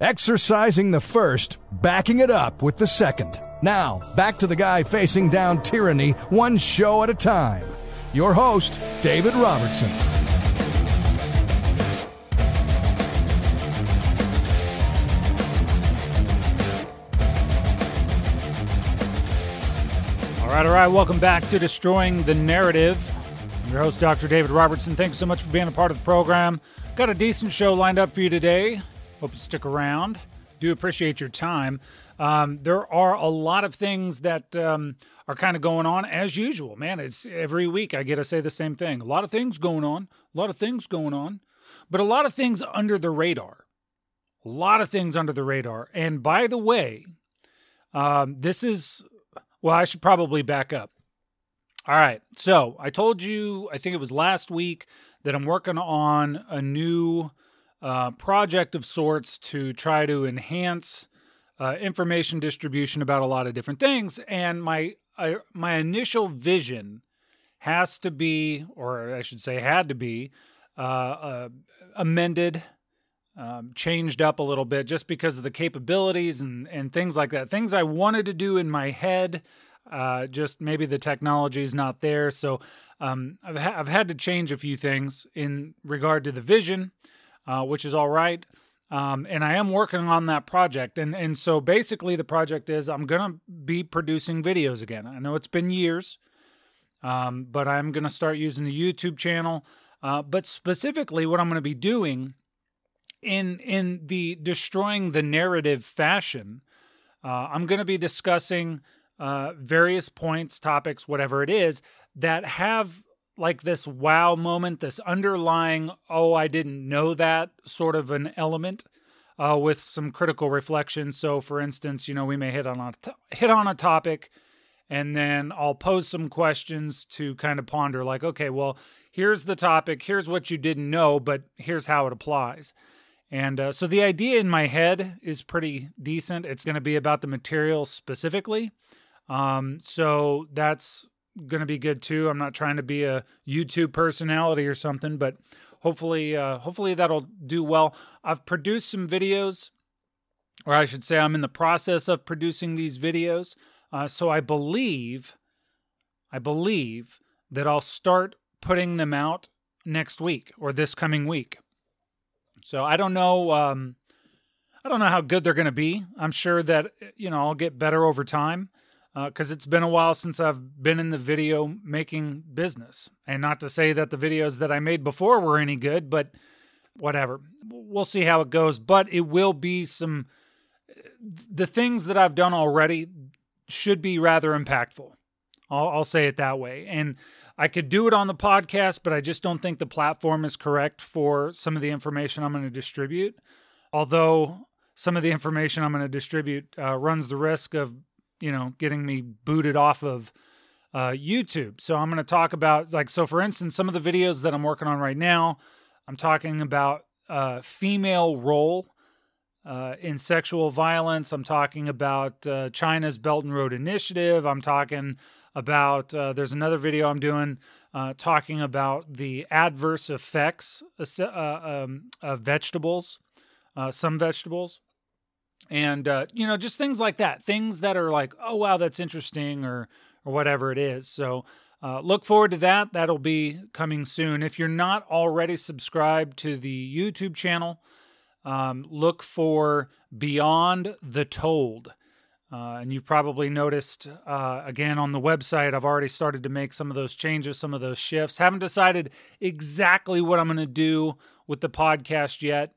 Exercising the first, backing it up with the second. Now, back to the guy facing down tyranny one show at a time. Your host, David Robertson. All right, all right. Welcome back to Destroying the Narrative. I'm your host, Dr. David Robertson. Thanks so much for being a part of the program. Got a decent show lined up for you today. Hope you stick around. Do appreciate your time. Um, there are a lot of things that um, are kind of going on as usual. Man, it's every week I get to say the same thing. A lot of things going on. A lot of things going on, but a lot of things under the radar. A lot of things under the radar. And by the way, um, this is well, I should probably back up. All right. So I told you, I think it was last week, that I'm working on a new uh, project of sorts to try to enhance uh, information distribution about a lot of different things. And my uh, my initial vision has to be, or I should say, had to be, uh, uh, amended. Um, changed up a little bit just because of the capabilities and, and things like that. Things I wanted to do in my head, uh, just maybe the technology is not there. So um, I've, ha- I've had to change a few things in regard to the vision, uh, which is all right. Um, and I am working on that project. And, and so basically, the project is I'm to be producing videos again. I know it's been years, um, but I'm to start using the YouTube channel. Uh, but specifically, what I'm to be doing in in the destroying the narrative fashion, uh, I'm to be discussing uh, various points, topics, whatever it is, that have like this wow moment, this underlying oh I didn't know that sort of an element. Uh, with some critical reflection. So, for instance, you know, we may hit on a hit on a topic, and then I'll pose some questions to kind of ponder, like, okay, well, here's the topic, here's what you didn't know, but here's how it applies. And uh, so the idea in my head is pretty decent. It's going to be about the material specifically. Um, so that's going to be good too. I'm not trying to be a YouTube personality or something, but hopefully, uh, hopefully that'll do well. I've produced some videos, or I should say, I'm in the process of producing these videos. Uh, so I believe, I believe that I'll start putting them out next week or this coming week. So I don't know. Um, I don't know how good they're going to be. I'm sure that you know I'll get better over time because uh, it's been a while since I've been in the video making business. And not to say that the videos that I made before were any good, but whatever. We'll see how it goes. But it will be some. The things that I've done already should be rather impactful. I'll, I'll say it that way. And I could do it on the podcast, but I just don't think the platform is correct for some of the information I'm going to distribute. Although some of the information I'm going to distribute uh, runs the risk of, you know, getting me booted off of uh, YouTube. So I'm going to talk about, like, so for instance, some of the videos that I'm working on right now, I'm talking about uh, female role uh, in sexual violence. I'm talking about uh, China's Belt and Road Initiative. I'm talking about uh, there's another video I'm doing uh, talking about the adverse effects uh, um, of vegetables, uh, some vegetables, and uh, you know just things like that, things that are like, oh wow, that's interesting, or or whatever it is. So. Uh, look forward to that. That'll be coming soon. If you're not already subscribed to the YouTube channel, um, look for Beyond the Told. Uh, and you've probably noticed uh, again on the website, I've already started to make some of those changes, some of those shifts. Haven't decided exactly what I'm going to do with the podcast yet,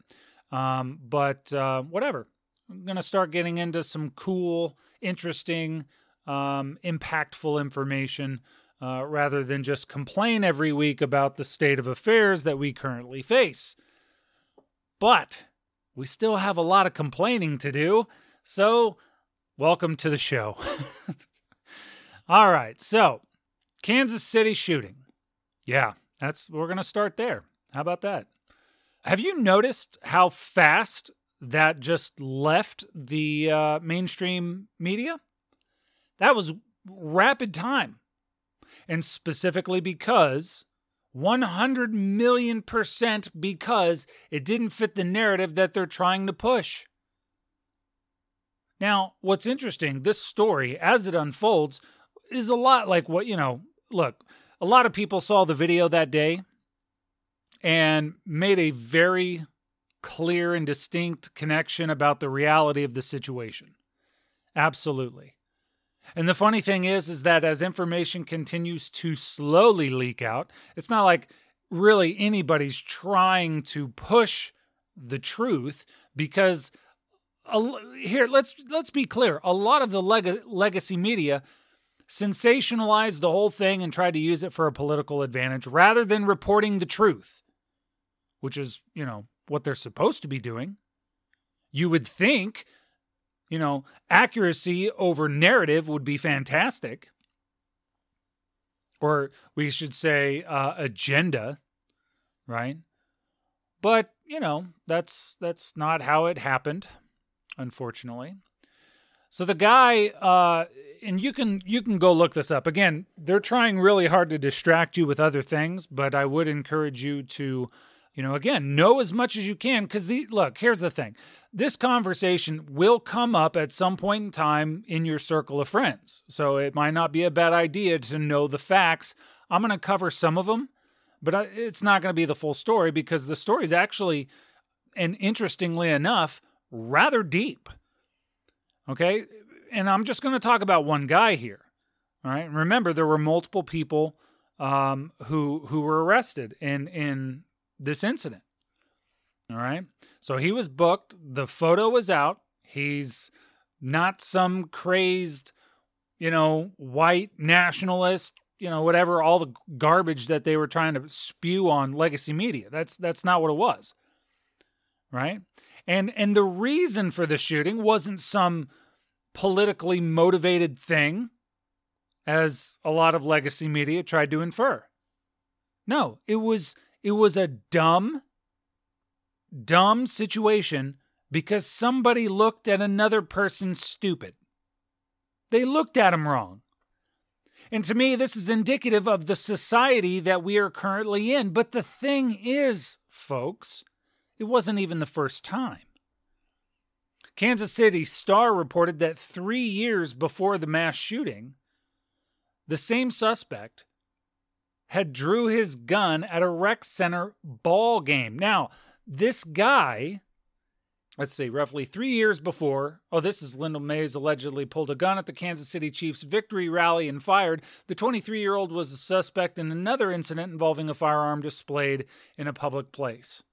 um, but uh, whatever. I'm going to start getting into some cool, interesting, um, impactful information uh, rather than just complain every week about the state of affairs that we currently face. But we still have a lot of complaining to do. So, welcome to the show. All right. So, Kansas City shooting. Yeah, that's we're going to start there. How about that? Have you noticed how fast that just left the uh, mainstream media? That was rapid time. And specifically because 100 million percent because it didn't fit the narrative that they're trying to push. Now, what's interesting, this story, as it unfolds, is a lot like what, you know, look, a lot of people saw the video that day and made a very clear and distinct connection about the reality of the situation. Absolutely. And the funny thing is is that as information continues to slowly leak out, it's not like really anybody's trying to push the truth because here let's let's be clear, a lot of the leg- legacy media sensationalized the whole thing and tried to use it for a political advantage rather than reporting the truth, which is, you know, what they're supposed to be doing. You would think, you know, accuracy over narrative would be fantastic. Or we should say uh, agenda, right? But, you know, that's that's not how it happened, unfortunately. So the guy, uh, and you can you can go look this up. Again, they're trying really hard to distract you with other things, but I would encourage you to, you know, again, know as much as you can. Because the look, here's the thing: this conversation will come up at some point in time in your circle of friends. So it might not be a bad idea to know the facts. I'm going to cover some of them, but it's not going to be the full story because the story is actually, and interestingly enough, rather deep. Okay. And I'm just going to talk about one guy here. All right. remember, there were multiple people um, who who were arrested in in this incident. All right. So he was booked. The photo was out. He's not some crazed, you know, white nationalist, you know, whatever, all the garbage that they were trying to spew on legacy media. That's that's not what it was. Right? And and the reason for the shooting wasn't some politically motivated thing, as a lot of legacy media tried to infer. No, it was it was a dumb, dumb situation because somebody looked at another person stupid. They looked at him wrong. And to me, this is indicative of the society that we are currently in. But the thing is, folks, it wasn't even the first time. Kansas City Star reported that three years before the mass shooting, the same suspect had drew his gun at a rec center ball game. Now, this guy, let's see, roughly three years before, oh, this is Lyndell Mays allegedly pulled a gun at the Kansas City Chiefs victory rally and fired. The 23 year old was a suspect in another incident involving a firearm displayed in a public place.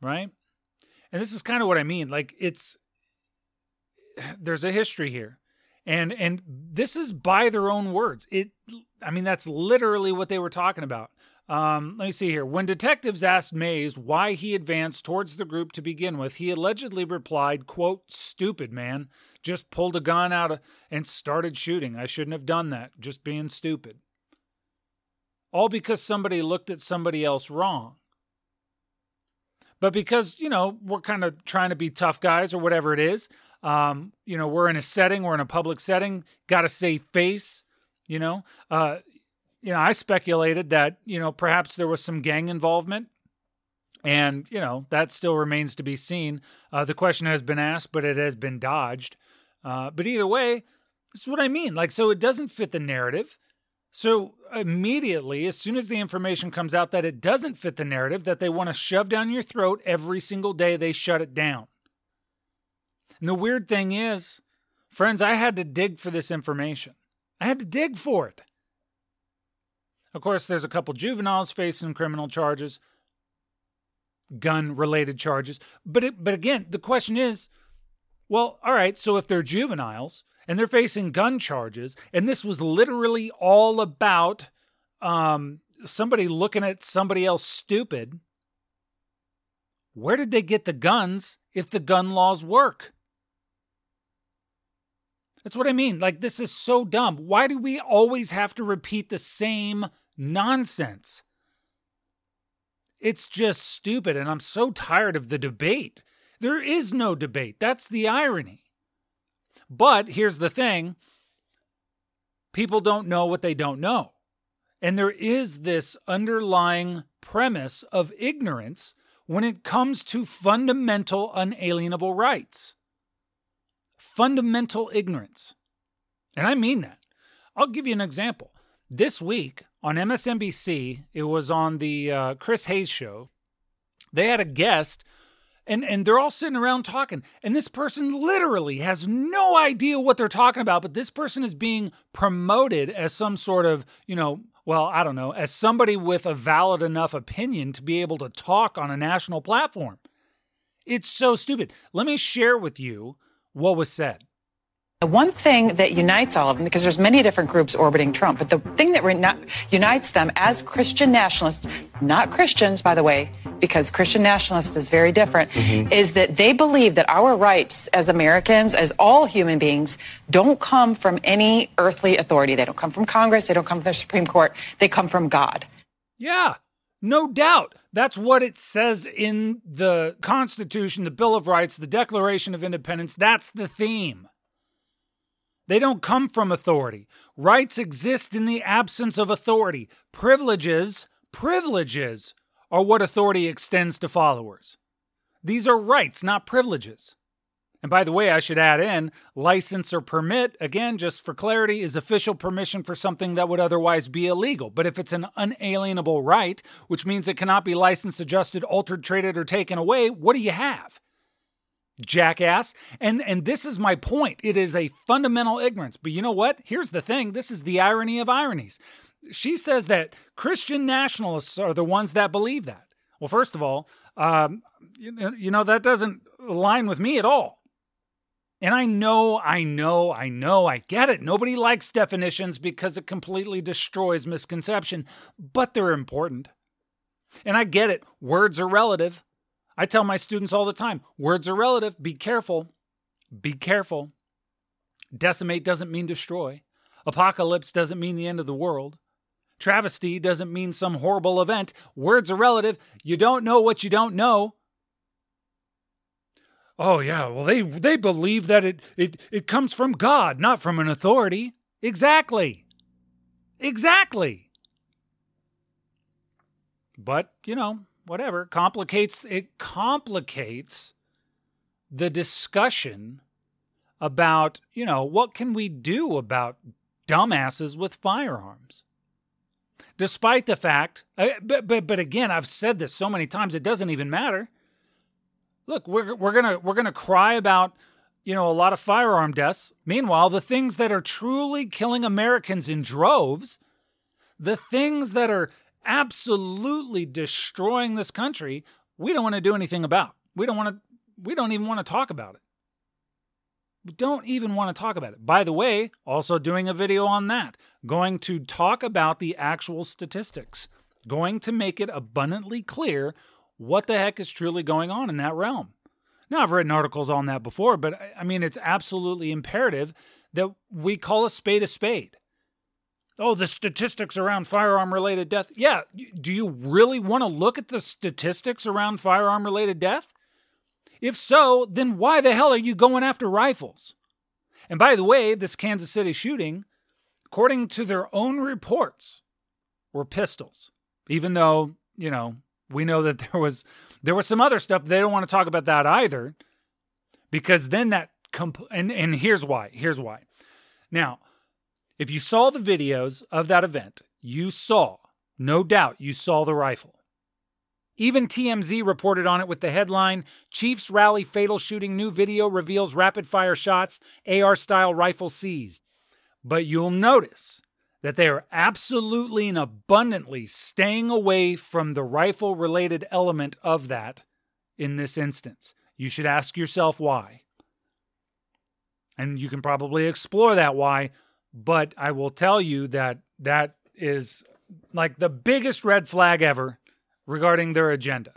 Right? And this is kind of what I mean. Like it's there's a history here. And and this is by their own words. It I mean that's literally what they were talking about. Um, let me see here. When detectives asked Mays why he advanced towards the group to begin with, he allegedly replied, quote, stupid man. Just pulled a gun out and started shooting. I shouldn't have done that. Just being stupid. All because somebody looked at somebody else wrong. But because, you know, we're kind of trying to be tough guys or whatever it is, um, you know, we're in a setting, we're in a public setting, got to save face, you know. Uh, you know, I speculated that, you know, perhaps there was some gang involvement. And, you know, that still remains to be seen. Uh, the question has been asked, but it has been dodged. Uh, but either way, this is what I mean. Like, so it doesn't fit the narrative. So immediately, as soon as the information comes out that it doesn't fit the narrative, that they want to shove down your throat every single day, they shut it down. And the weird thing is, friends, I had to dig for this information. I had to dig for it. Of course, there's a couple juveniles facing criminal charges, gun related charges. But it, but again, the question is, well, all right, so if they're juveniles, and they're facing gun charges. And this was literally all about um, somebody looking at somebody else stupid. Where did they get the guns if the gun laws work? That's what I mean. Like, this is so dumb. Why do we always have to repeat the same nonsense? It's just stupid, and I'm so tired of the debate. There is no debate. That's the irony. But here's the thing people don't know what they don't know. And there is this underlying premise of ignorance when it comes to fundamental unalienable rights. Fundamental ignorance. And I mean that. I'll give you an example. This week on MSNBC, it was on the uh, Chris Hayes show. They had a guest, and, and they're all sitting around talking. And this person literally has no idea what they're talking about, but this person is being promoted as some sort of, you know, well, I don't know, as somebody with a valid enough opinion to be able to talk on a national platform. It's so stupid. Let me share with you what was said. The one thing that unites all of them, because there's many different groups orbiting Trump, but the thing that re- unites them as Christian nationalists, not Christians, by the way, because Christian nationalists is very different, mm-hmm. is that they believe that our rights as Americans, as all human beings, don't come from any earthly authority. They don't come from Congress. They don't come from the Supreme Court. They come from God. Yeah, no doubt. That's what it says in the Constitution, the Bill of Rights, the Declaration of Independence. That's the theme. They don't come from authority. Rights exist in the absence of authority. Privileges, privileges are what authority extends to followers. These are rights, not privileges. And by the way, I should add in license or permit, again, just for clarity, is official permission for something that would otherwise be illegal. But if it's an unalienable right, which means it cannot be licensed, adjusted, altered, traded, or taken away, what do you have? jackass. And and this is my point. It is a fundamental ignorance. But you know what? Here's the thing. This is the irony of ironies. She says that Christian nationalists are the ones that believe that. Well, first of all, um, you, you know that doesn't align with me at all. And I know, I know, I know, I get it. Nobody likes definitions because it completely destroys misconception, but they're important. And I get it. Words are relative. I tell my students all the time words are relative. Be careful. Be careful. Decimate doesn't mean destroy. Apocalypse doesn't mean the end of the world. Travesty doesn't mean some horrible event. Words are relative. You don't know what you don't know. Oh yeah, well they they believe that it it it comes from God, not from an authority. Exactly. Exactly. But, you know, whatever complicates it complicates the discussion about you know what can we do about dumbasses with firearms despite the fact uh, but, but but again i've said this so many times it doesn't even matter look we're we're to we're to cry about you know a lot of firearm deaths meanwhile the things that are truly killing americans in droves the things that are absolutely destroying this country, we don't want to do anything about. We don't want to we don't even want to talk about it. We don't even want to talk about it. By the way, also doing a video on that, going to talk about the actual statistics, going to make it abundantly clear what the heck is truly going on in that realm. Now, I've written articles on that before, but I mean, it's absolutely imperative that we call a spade a spade oh, the statistics around firearm related death. Yeah, do you really want to look at the statistics around firearm related death? If so, then why the hell are you going after rifles? And by the way, this Kansas City shooting, according to their own reports, were pistols. Even though, you know, we know that there was there was some other stuff they don't want to talk about that either because then that comp- and and here's why. Here's why. Now, if you saw the videos of that event, you saw, no doubt, you saw the rifle. Even TMZ reported on it with the headline Chiefs Rally Fatal Shooting New Video Reveals Rapid Fire Shots, AR Style Rifle Seized. But you'll notice that they are absolutely and abundantly staying away from the rifle related element of that in this instance. You should ask yourself why. And you can probably explore that why but I will tell you that that is like the biggest red flag ever regarding their agenda.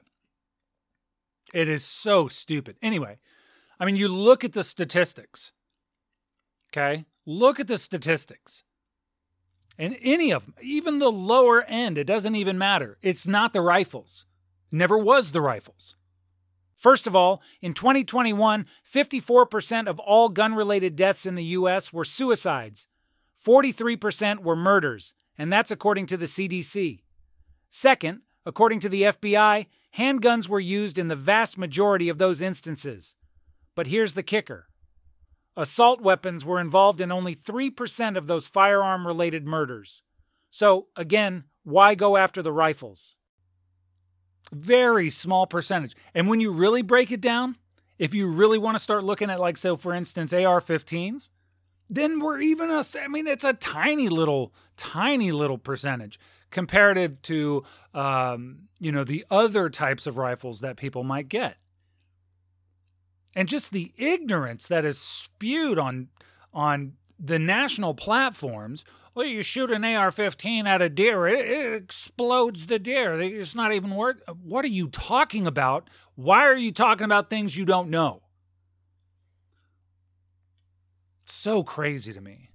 It is so stupid. Anyway, I mean, you look at the statistics. Okay? Look at the statistics. And any of them, even the lower end, it doesn't even matter. It's not the rifles. Never was the rifles. First of all, in 2021, 54% of all gun related deaths in the U.S. were suicides. 43% were murders, and that's according to the CDC. Second, according to the FBI, handguns were used in the vast majority of those instances. But here's the kicker assault weapons were involved in only 3% of those firearm related murders. So, again, why go after the rifles? Very small percentage. And when you really break it down, if you really want to start looking at, like, so for instance, AR 15s, then we're even a, I mean, it's a tiny little, tiny little percentage comparative to, um, you know, the other types of rifles that people might get. And just the ignorance that is spewed on, on the national platforms. Well, you shoot an AR 15 at a deer, it, it, explodes the deer. It's not even worth. What are you talking about? Why are you talking about things you don't know? so crazy to me.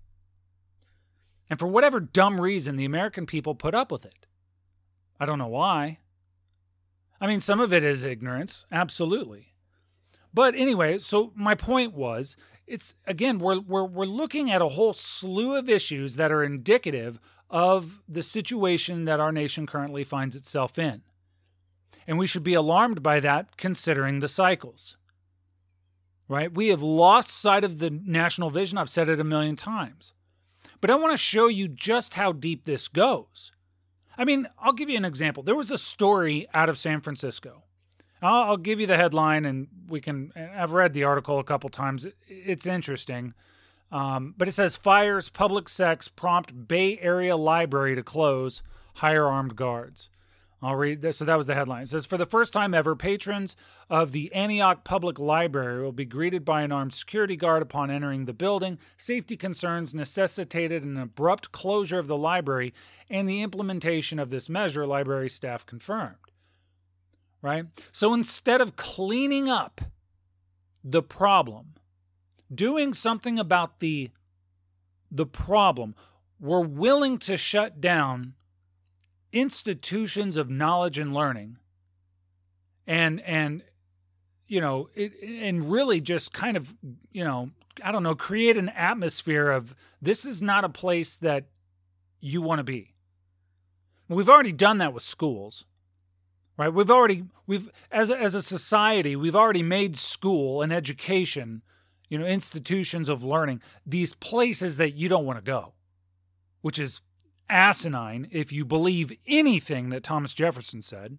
And for whatever dumb reason, the American people put up with it. I don't know why. I mean, some of it is ignorance, absolutely. But anyway, so my point was it's again, we're, we're, we're looking at a whole slew of issues that are indicative of the situation that our nation currently finds itself in. And we should be alarmed by that considering the cycles right? We have lost sight of the national vision. I've said it a million times. But I want to show you just how deep this goes. I mean, I'll give you an example. There was a story out of San Francisco. I'll, I'll give you the headline, and we can. I've read the article a couple times. It's interesting. Um, but it says fires public sex prompt Bay Area library to close, hire armed guards. I'll read this. So that was the headline. It says For the first time ever, patrons of the Antioch Public Library will be greeted by an armed security guard upon entering the building. Safety concerns necessitated an abrupt closure of the library and the implementation of this measure, library staff confirmed. Right? So instead of cleaning up the problem, doing something about the the problem, we're willing to shut down institutions of knowledge and learning and and you know it, and really just kind of you know i don't know create an atmosphere of this is not a place that you want to be we've already done that with schools right we've already we've as a, as a society we've already made school and education you know institutions of learning these places that you don't want to go which is asinine if you believe anything that Thomas Jefferson said.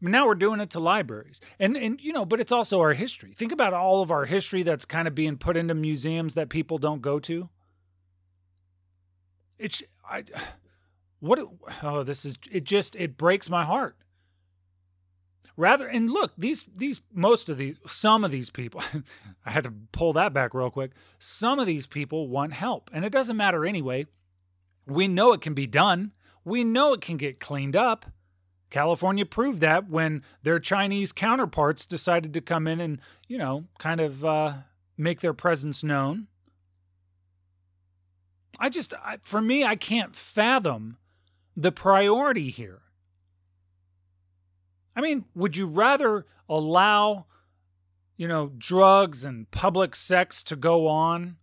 Now we're doing it to libraries. And and you know, but it's also our history. Think about all of our history that's kind of being put into museums that people don't go to. It's I what oh this is it just it breaks my heart. Rather and look, these these most of these some of these people I had to pull that back real quick. Some of these people want help. And it doesn't matter anyway we know it can be done. We know it can get cleaned up. California proved that when their Chinese counterparts decided to come in and, you know, kind of uh, make their presence known. I just, I, for me, I can't fathom the priority here. I mean, would you rather allow, you know, drugs and public sex to go on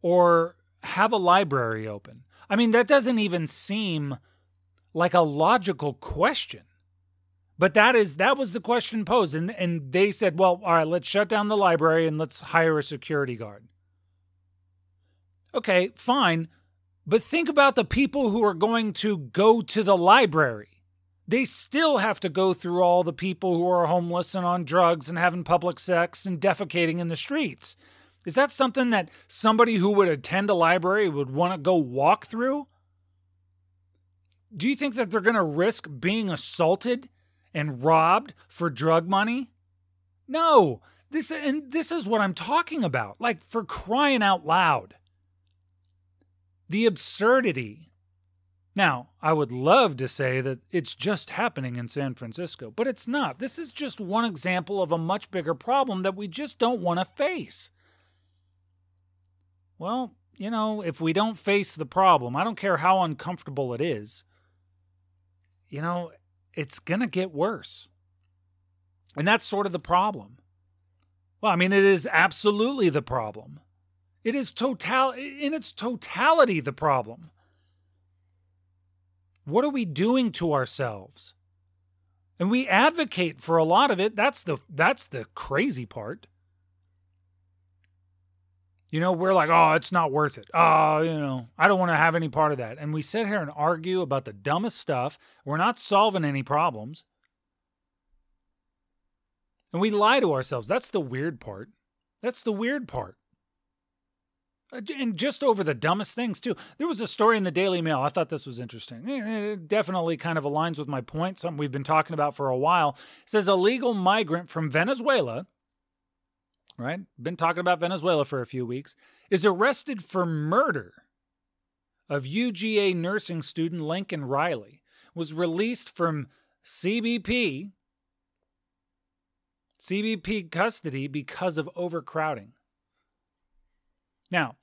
or have a library open? I mean, that doesn't even seem like a logical question. But that is that was the question posed and and they said, "Well, all right, let's shut down the library and let's hire a security guard." Okay, fine. But think about the people who are going to go to the library. They still have to go through all the people who are homeless and on drugs and having public sex and defecating in the streets. Is that something that somebody who would attend a library would want to go walk through? Do you think that they're going to risk being assaulted and robbed for drug money? No. This and this is what I'm talking about. Like for crying out loud. The absurdity. Now, I would love to say that it's just happening in San Francisco, but it's not. This is just one example of a much bigger problem that we just don't want to face. Well, you know, if we don't face the problem, I don't care how uncomfortable it is, you know, it's going to get worse. And that's sort of the problem. Well, I mean, it is absolutely the problem. It is total in its totality the problem. What are we doing to ourselves? And we advocate for a lot of it. That's the that's the crazy part. You know, we're like, oh, it's not worth it. Oh, you know, I don't want to have any part of that. And we sit here and argue about the dumbest stuff. We're not solving any problems. And we lie to ourselves. That's the weird part. That's the weird part. Uh, and just over the dumbest things, too. There was a story in the Daily Mail. I thought this was interesting. It definitely kind of aligns with my point, something we've been talking about for a while. It says a legal migrant from Venezuela right? Been talking about Venezuela for a few weeks, is arrested for murder of UGA nursing student Laken Riley, was released from CBP CBP custody because of overcrowding. Now,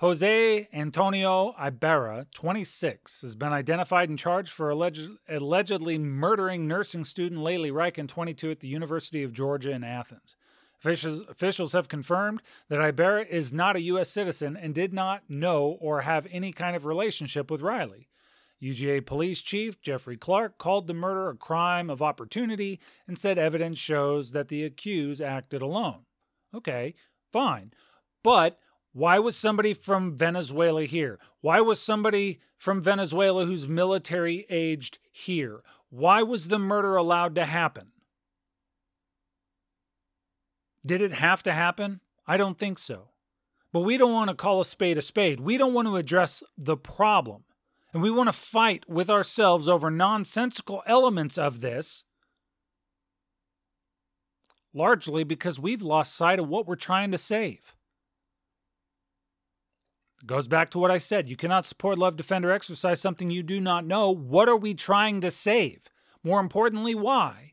Jose Antonio Ibarra, 26, has been identified and charged for alleged, allegedly murdering nursing student Laken Riley, 22, at the University of Georgia in Athens. Officials, officials have confirmed that Ibarra is not a U.S. citizen and did not know or have any kind of relationship with Riley. UGA Police Chief Jeffrey Clark called the murder a crime of opportunity and said evidence shows that the accused acted alone. Okay, fine. But why was somebody from Venezuela here? Why was somebody from Venezuela who's military aged here? Why was the murder allowed to happen? Did it have to happen? I don't think so. But we don't want to call a spade a spade. We don't want to address the problem. And we want to fight with ourselves over nonsensical elements of this, largely because we've lost sight of what we're trying to save. Goes back to what I said. You cannot support, love, defend, or exercise something you do not know. What are we trying to save? More importantly, why?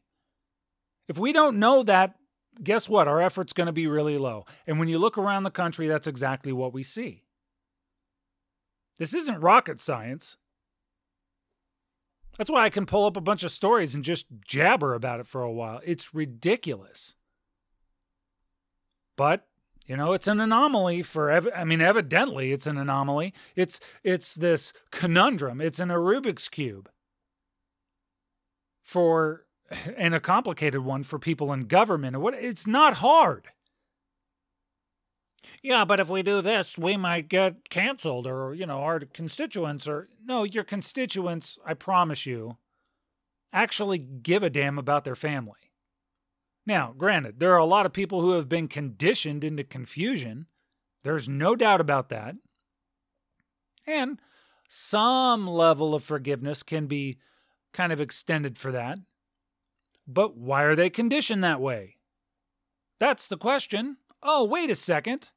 If we don't know that, guess what? Our effort's going to be really low. And when you look around the country, that's exactly what we see. This isn't rocket science. That's why I can pull up a bunch of stories and just jabber about it for a while. It's ridiculous. But, you know, it's an anomaly for ev- I mean evidently it's an anomaly. It's it's this conundrum. It's an a Rubik's cube for and a complicated one for people in government. What it's not hard. Yeah, but if we do this, we might get canceled or, you know, our constituents or no, your constituents, I promise you, actually give a damn about their family. Now, granted, there are a lot of people who have been conditioned into confusion. There's no doubt about that. And some level of forgiveness can be kind of extended for that. But why are they conditioned that way? That's the question. Oh, wait a second.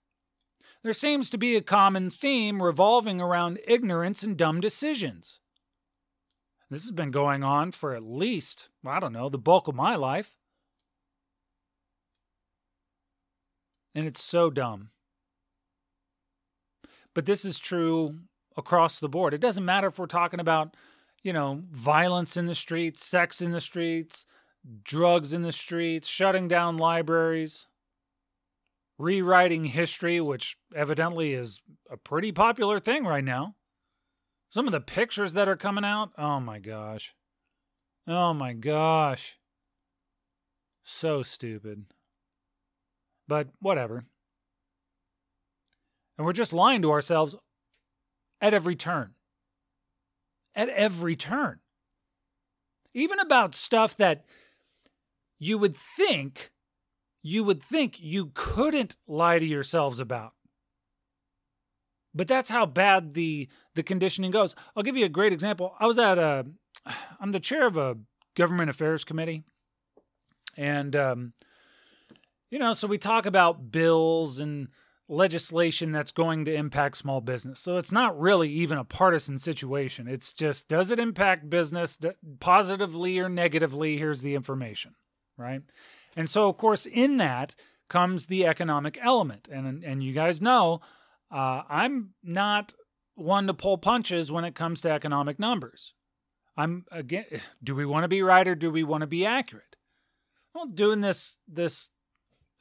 There seems to be a common theme revolving around ignorance and dumb decisions. This has been going on for at least, I don't know, the bulk of my life. And it's so dumb. But this is true across the board. It doesn't matter if we're talking about, you know, violence in the streets, sex in the streets, drugs in the streets, shutting down libraries, rewriting history, which evidently is a pretty popular thing right now. Some of the pictures that are coming out, oh my gosh. Oh my gosh. So stupid. But whatever. And we're just lying to ourselves at every turn. At every turn. Even about stuff that you would think you would think you couldn't lie to yourselves about. But that's how bad the the conditioning goes. I'll give you a great example. I was at a I'm the chair of a government affairs committee. And um you know, so we talk about bills and legislation that's going to impact small business. So it's not really even a partisan situation. It's just does it impact business positively or negatively? Here's the information right? And so, of course, in that comes the economic element. And, and you guys know uh, I'm not one to pull punches when it comes to economic numbers. I'm again, do we want to be right or do we want to be accurate? Well, doing this this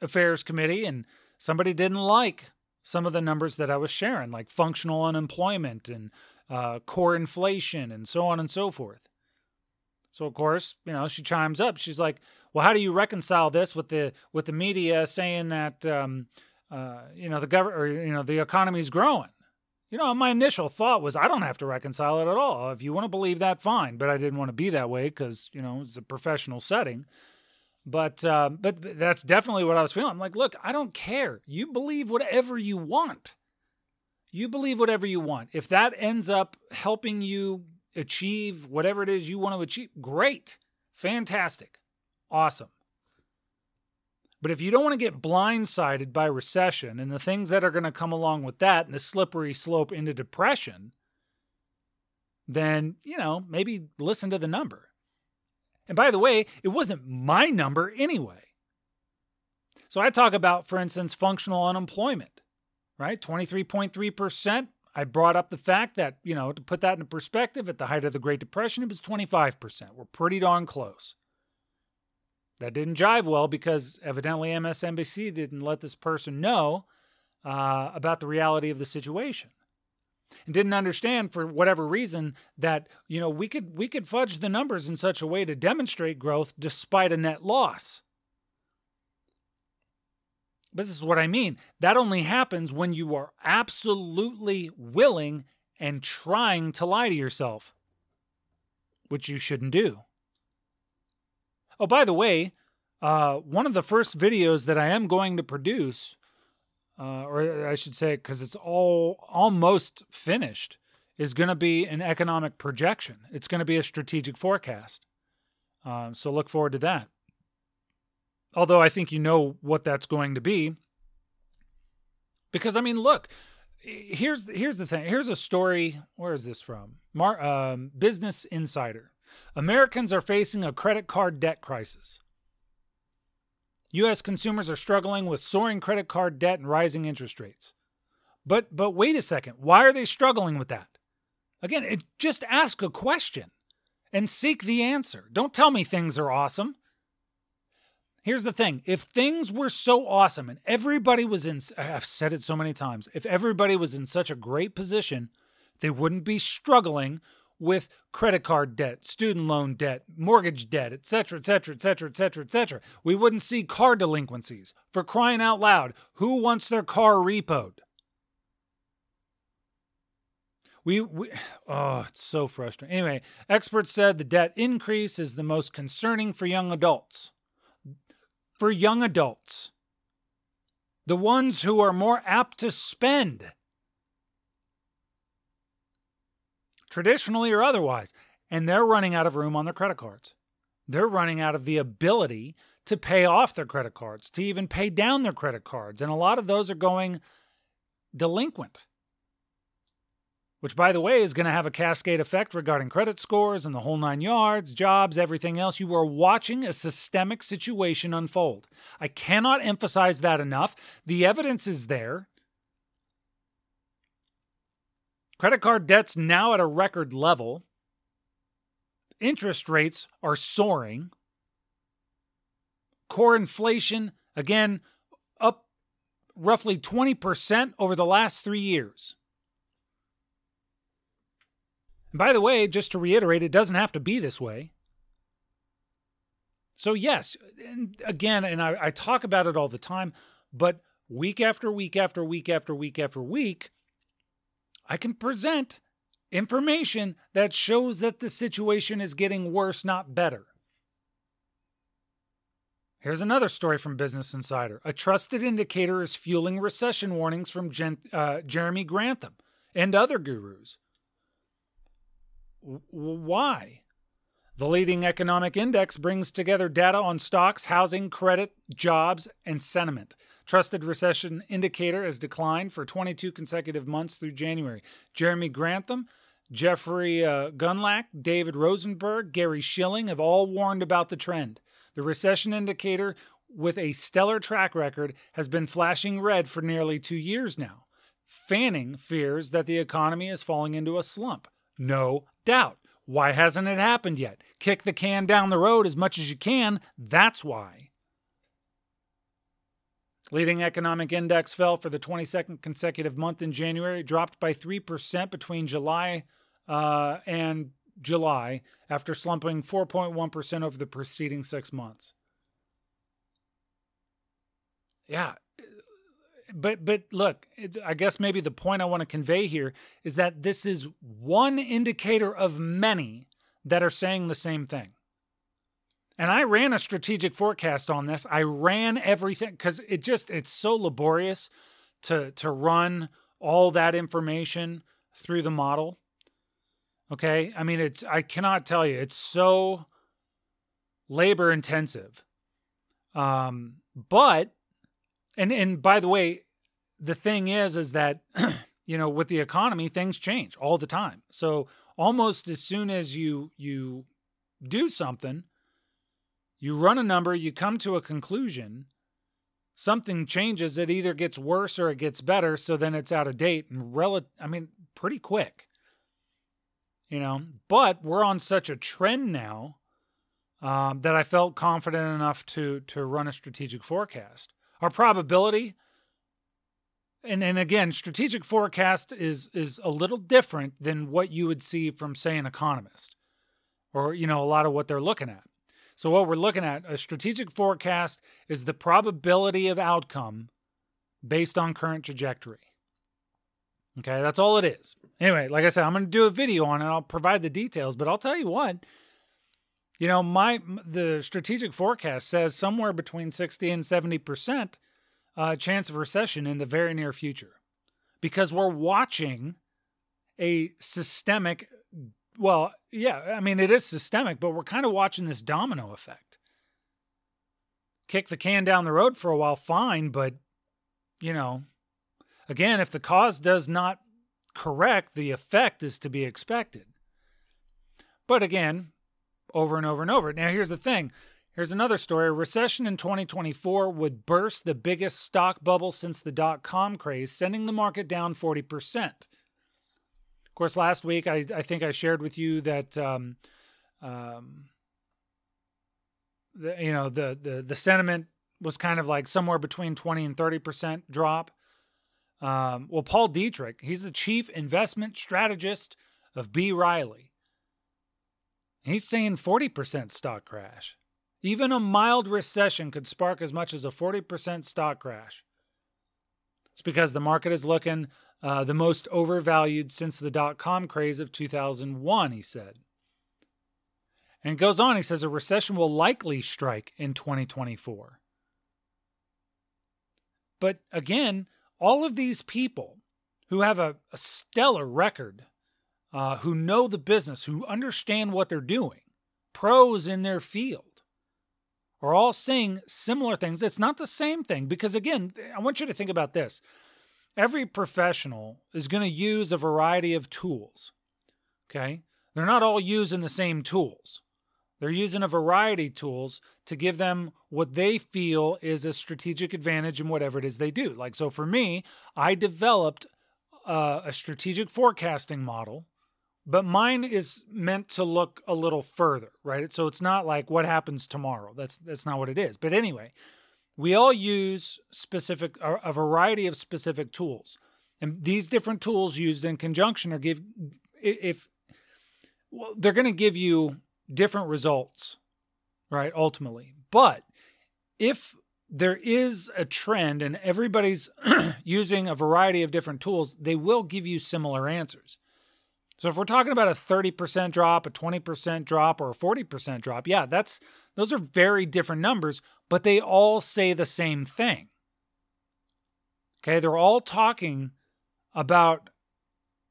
affairs committee and somebody didn't like some of the numbers that I was sharing, like functional unemployment and uh, core inflation and so on and so forth. So of course, you know, she chimes up. She's like, well, how do you reconcile this with the with the media saying that um, uh, you know, the government or you know, the economy's growing. You know, my initial thought was I don't have to reconcile it at all. If you want to believe that, fine. But I didn't want to be that way because you know it's a professional setting. But uh, but that's definitely what I was feeling. I'm like, look, I don't care. You believe whatever you want. You believe whatever you want. If that ends up helping you achieve whatever it is you want to achieve, great, fantastic, awesome. But if you don't want to get blindsided by recession and the things that are going to come along with that and the slippery slope into depression, then, you know, maybe listen to the number. And by the way, it wasn't my number anyway. So I talk about, for instance, functional unemployment, right? 23.3%. I brought up the fact that, you know, to put that into perspective, at the height of the Great Depression, it was 25%. We're pretty darn close. That didn't jive well because evidently MSNBC didn't let this person know uh, about the reality of the situation and didn't understand for whatever reason that you know we could we could fudge the numbers in such a way to demonstrate growth despite a net loss. But this is what i mean. That only happens when you are absolutely willing and trying to lie to yourself which you shouldn't do. Oh, by the way, uh, one of the first videos that I am going to produce, uh, or I should say, because it's all almost finished, is going to be an economic projection. It's going to be a strategic forecast. Um, so look forward to that. Although I think you know what that's going to be, because I mean, look, here's here's the thing. Here's a story. Where is this from? Mar- um, Business Insider. Americans are facing a credit card debt crisis. U.S. consumers are struggling with soaring credit card debt and rising interest rates. But but wait a second, why are they struggling with that? Again, it, just ask a question and seek the answer. Don't tell me things are awesome. Here's the thing if things were so awesome and everybody was in, I've said it so many times, if everybody was in such a great position, they wouldn't be struggling with credit card debt, student loan debt, mortgage debt, etc., etc., etc., etc., etc. We wouldn't see car delinquencies. For crying out loud, who wants their car repoed? We, we oh, it's so frustrating. Anyway, experts said the debt increase is the most concerning for young adults. For young adults, the ones who are more apt to spend traditionally or otherwise, and they're running out of room on their credit cards. They're running out of the ability to pay off their credit cards, to even pay down their credit cards. And a lot of those are going delinquent, which, by the way, is going to have a cascade effect regarding credit scores and the whole nine yards, jobs, everything else. You are watching a systemic situation unfold. I cannot emphasize that enough. The evidence is there. Credit card debt's now at a record level. Interest rates are soaring. Core inflation, again, up roughly 20% over the last three years. And by the way, just to reiterate, it doesn't have to be this way. So, yes, and again, and I, I talk about it all the time, but week after week after week after week after week, I can present information that shows that the situation is getting worse, not better. Here's another story from Business Insider. A trusted indicator is fueling recession warnings from Gen- uh, Jeremy Grantham and other gurus. W- why? The leading economic index brings together data on stocks, housing, credit, jobs, and sentiment. Trusted recession indicator has declined for 22 consecutive months through January. Jeremy Grantham, Jeffrey uh, Gundlach, David Rosenberg, Gary Shilling have all warned about the trend. The recession indicator, with a stellar track record, has been flashing red for nearly two years now. Fanning fears that the economy is falling into a slump. No doubt. Why hasn't it happened yet? Kick the can down the road as much as you can. That's why. Leading economic index fell for the 22nd consecutive month in January, dropped by 3% between July uh, and July after slumping 4.1% over the preceding six months. Yeah, but but look, I guess maybe the point I want to convey here is that this is one indicator of many that are saying the same thing. And I ran a strategic forecast on this. I ran everything because it just it's so laborious to to run all that information through the model. Okay? I mean it's I cannot tell you, it's so labor intensive. Um, but and and by the way, the thing is is that you know with the economy things change all the time. So almost as soon as you you do something, you run a number, you come to a conclusion, something changes, it either gets worse or it gets better, so then it's out of date and rel I mean pretty quick. You know, but we're on such a trend now um, that I felt confident enough to to run a strategic forecast. Our probability, and and again, strategic forecast is is a little different than what you would see from say an economist, or you know a lot of what they're looking at. So what we're looking at a strategic forecast is the probability of outcome based on current trajectory. Okay, that's all it is. Anyway, like I said, I'm going to do a video on it. I'll provide the details, but I'll tell you what you know, my the strategic forecast says somewhere between 60 and 70% uh, chance of recession in the very near future because we're watching a systemic well, yeah, I mean it is systemic, but we're kind of watching this domino effect. Kick the can down the road for a while fine, but you know, again, if the cause does not correct, the effect is to be expected. But again, over and over and over. Now, here's the thing. Here's another story. A recession in 2024 would burst the biggest stock bubble since the dot com craze, sending the market down 40%. Of course, last week I, I think I shared with you that um, um, the, you know the, the the sentiment was kind of like somewhere between 20 and 30% drop. Um, well, Paul Dietrich, he's the chief investment strategist of B. Riley. He's saying 40% stock crash. Even a mild recession could spark as much as a 40% stock crash. It's because the market is looking uh, the most overvalued since the dot com craze of 2001, he said. And it goes on, he says a recession will likely strike in 2024. But again, all of these people who have a, a stellar record uh, who know the business, who understand what they're doing, pros in their field, are all saying similar things. It's not the same thing because, again, I want you to think about this. Every professional is going to use a variety of tools. Okay? They're not all using the same tools. They're using a variety of tools to give them what they feel is a strategic advantage in whatever it is they do. Like, so for me, I developed uh, a strategic forecasting model but mine is meant to look a little further, right? So it's not like what happens tomorrow. That's that's not what it is. But anyway, we all use specific a variety of specific tools. And these different tools used in conjunction are give if well, they're going to give you different results, right? Ultimately. But if there is a trend and everybody's using a variety of different tools, they will give you similar answers. So if we're talking about a 30% drop, a 20% drop, or a 40% drop, yeah, that's those are very different numbers, but they all say the same thing. Okay, they're all talking about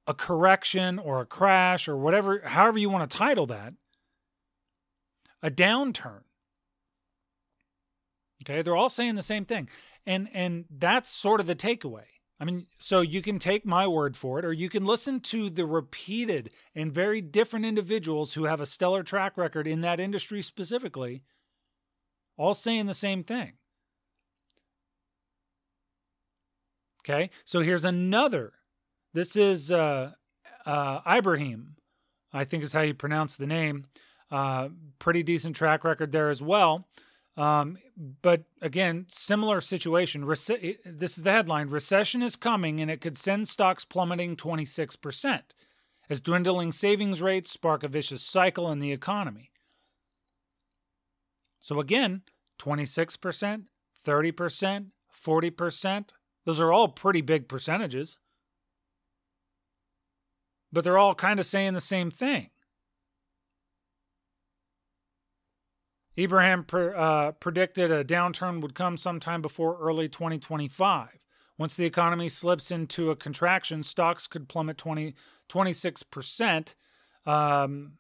a correction or a crash or whatever, however you want to title that, a downturn. Okay, they're all saying the same thing. And and that's sort of the takeaway. I mean, so you can take my word for it, or you can listen to the repeated and very different individuals who have a stellar track record in that industry specifically, all saying the same thing. Okay, so here's another. This is uh, uh, Ibrahim, I think is how you pronounce the name. Uh, pretty decent track record there as well. Um, but again, similar situation. Rece- this is the headline Recession is coming and it could send stocks plummeting 26% as dwindling savings rates spark a vicious cycle in the economy. So again, 26%, 30%, 40%, Those are all pretty big percentages. But they're all kind of saying the same thing. Abraham uh, predicted a downturn would come sometime before early 2025. Once the economy slips into a contraction, stocks could plummet 20, 26%. Um,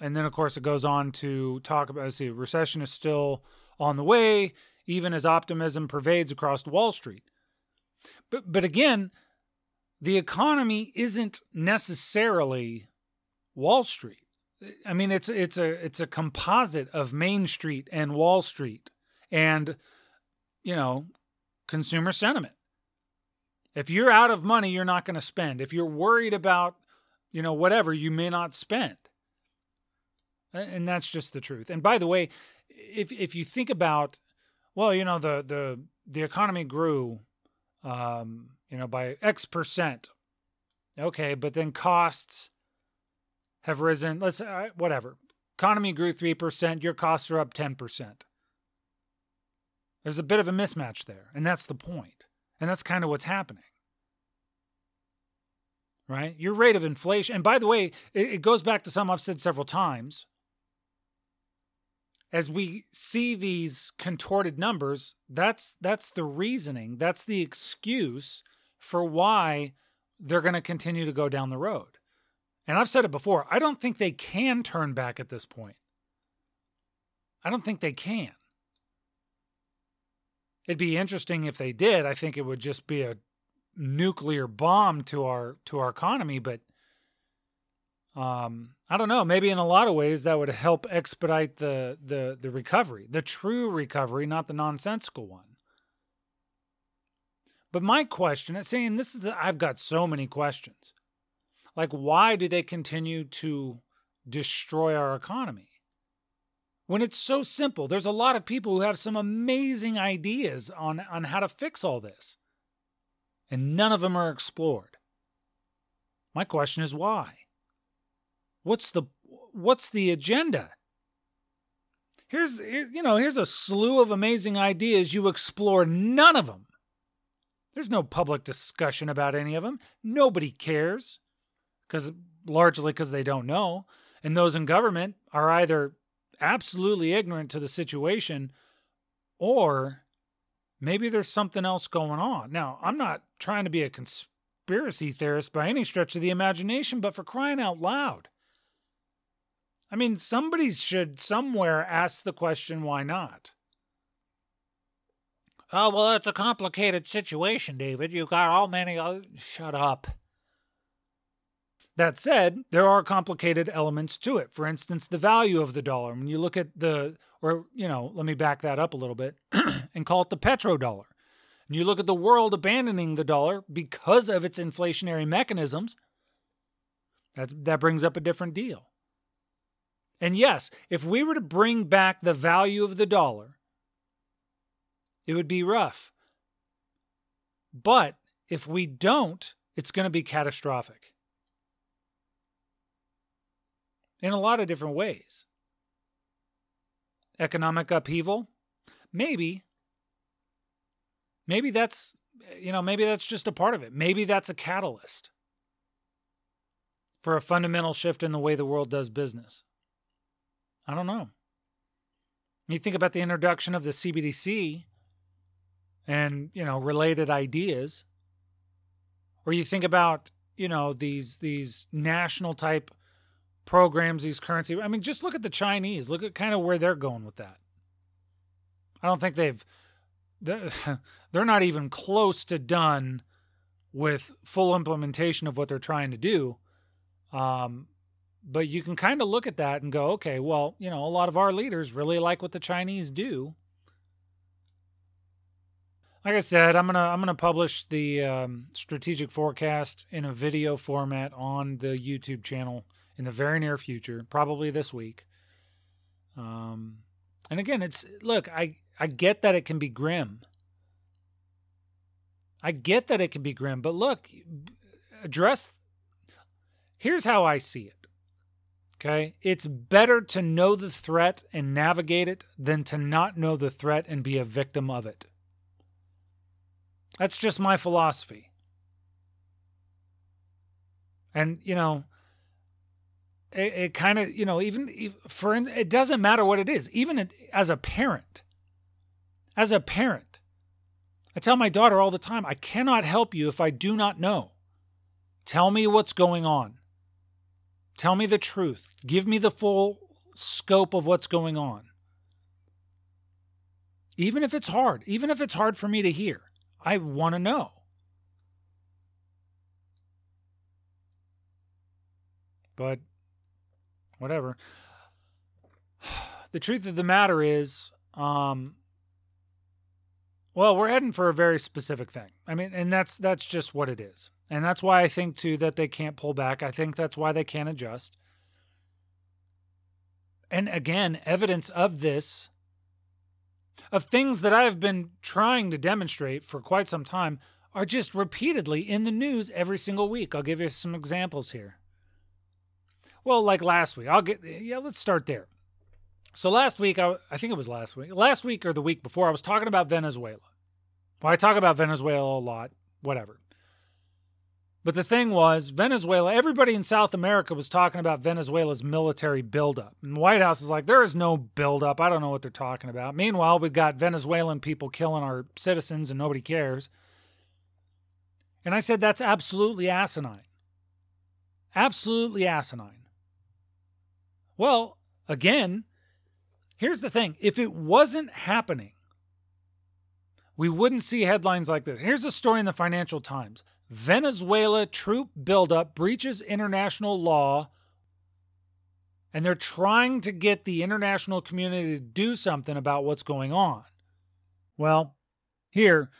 and then, of course, it goes on to talk about, let's see, recession is still on the way, even as optimism pervades across Wall Street. But, but again, the economy isn't necessarily Wall Street. I mean, it's it's a it's a composite of Main Street and Wall Street, and you know, consumer sentiment. If you're out of money, you're not going to spend. If you're worried about, you know, whatever, you may not spend. And that's just the truth. And by the way, if if you think about, well, you know, the the the economy grew, um, you know, by X percent. Okay, but then costs have risen. Let's uh, whatever. Economy grew three percent. Your costs are up ten percent. There's a bit of a mismatch there, and that's the point. And that's kind of what's happening. Right? Your rate of inflation, and by the way, it, it goes back to something I've said several times. As we see these contorted numbers, that's that's the reasoning, that's the excuse for why they're going to continue to go down the road. And I've said it before, I don't think they can turn back at this point. I don't think they can. It'd be interesting if they did. I think it would just be a nuclear bomb to our to our economy, but um I don't know, maybe in a lot of ways that would help expedite the the the recovery, the true recovery, not the nonsensical one. But my question, saying this is I've got so many questions. Like why do they continue to destroy our economy? when it's so simple. There's a lot of people who have some amazing ideas on, on how to fix all this, and none of them are explored. My question is why? What's the what's the agenda? Here's you know, here's a slew of amazing ideas you explore none of them. There's no public discussion about any of them. Nobody cares cuz largely cuz they don't know. And those in government are either absolutely ignorant to the situation, or maybe there's something else going on. Now, I'm not trying to be a conspiracy theorist by any stretch of the imagination, but for crying out loud. I mean, somebody should somewhere ask the question, why not? Oh, well, it's a complicated situation, David. You've got all many. Oh, shut up. That said, there are complicated elements to it. For instance, the value of the dollar. When you look at the, or, you know, let me back that up a little bit and call it the petrodollar. And you look at the world abandoning the dollar because of its inflationary mechanisms, that, that brings up a different deal. And yes, if we were to bring back the value of the dollar, it would be rough. But if we don't, it's going to be catastrophic in a lot of different ways. Economic upheaval? Maybe. Maybe that's, you know, maybe that's just a part of it. Maybe that's a catalyst for a fundamental shift in the way the world does business. I don't know. You think about the introduction of the CBDC and, you know, related ideas, or you think about, you know, these these national type programs these currency. I mean, just look at the Chinese. Look at kind of where they're going with that. I don't think they've they're not even close to done with full implementation of what they're trying to do. Um, but you can kind of look at that and go, okay, well, you know, a lot of our leaders really like what the Chinese do. Like I said, I'm gonna I'm gonna publish the um, strategic forecast in a video format on the YouTube channel in the very near future, probably this week. Um, and again, it's look, I I get that it can be grim. I get that it can be grim, but look, address. Here's how I see it. Okay, it's better to know the threat and navigate it than to not know the threat and be a victim of it. That's just my philosophy. And, you know, it, it kind of, you know, even for it doesn't matter what it is, even as a parent. As a parent, I tell my daughter all the time, I cannot help you if I do not know. Tell me what's going on. Tell me the truth. Give me the full scope of what's going on. Even if it's hard, even if it's hard for me to hear, I want to know. But whatever. The truth of the matter is, um, well, we're heading for a very specific thing. I mean, and that's that's just what it is. And that's why I think too that they can't pull back. I think that's why they can't adjust. And again, evidence of this of things that I've been trying to demonstrate for quite some time are just repeatedly in the news every single week. I'll give you some examples here. Well, like last week, I'll get, yeah, let's start there. So last week, I, I think it was last week, last week or the week before, I was talking about Venezuela. Well, I talk about Venezuela a lot, whatever. But the thing was, Venezuela, everybody in South America was talking about Venezuela's military buildup. And the White House is like, there is no buildup. I don't know what they're talking about. Meanwhile, we've got Venezuelan people killing our citizens and nobody cares. And I said, that's absolutely asinine. Absolutely asinine. Well, again, here's the thing if it wasn't happening, we wouldn't see headlines like this. Here's a story in the Financial Times Venezuela troop buildup breaches international law, and they're trying to get the international community to do something about what's going on. Well, here,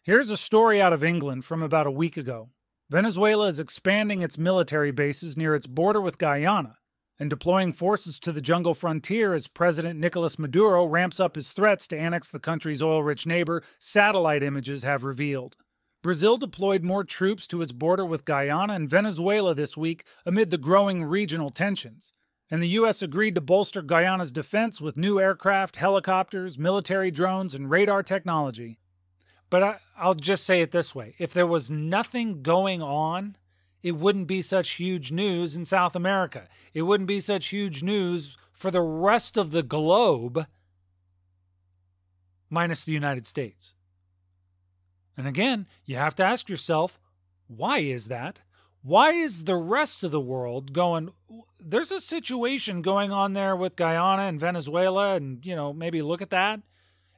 here's a story out of England from about a week ago. Venezuela is expanding its military bases near its border with Guyana and deploying forces to the jungle frontier as President Nicolas Maduro ramps up his threats to annex the country's oil rich neighbor, satellite images have revealed. Brazil deployed more troops to its border with Guyana and Venezuela this week amid the growing regional tensions. And the U.S. agreed to bolster Guyana's defense with new aircraft, helicopters, military drones, and radar technology. But I, will just say it this way if there was nothing going on, it wouldn't be such huge news in South America. It wouldn't be such huge news for the rest of the globe, minus the United States. And again, you have to ask yourself, why is that? Why is the rest of the world going? There's a situation going on there with Guyana and Venezuela, and you know maybe look at that.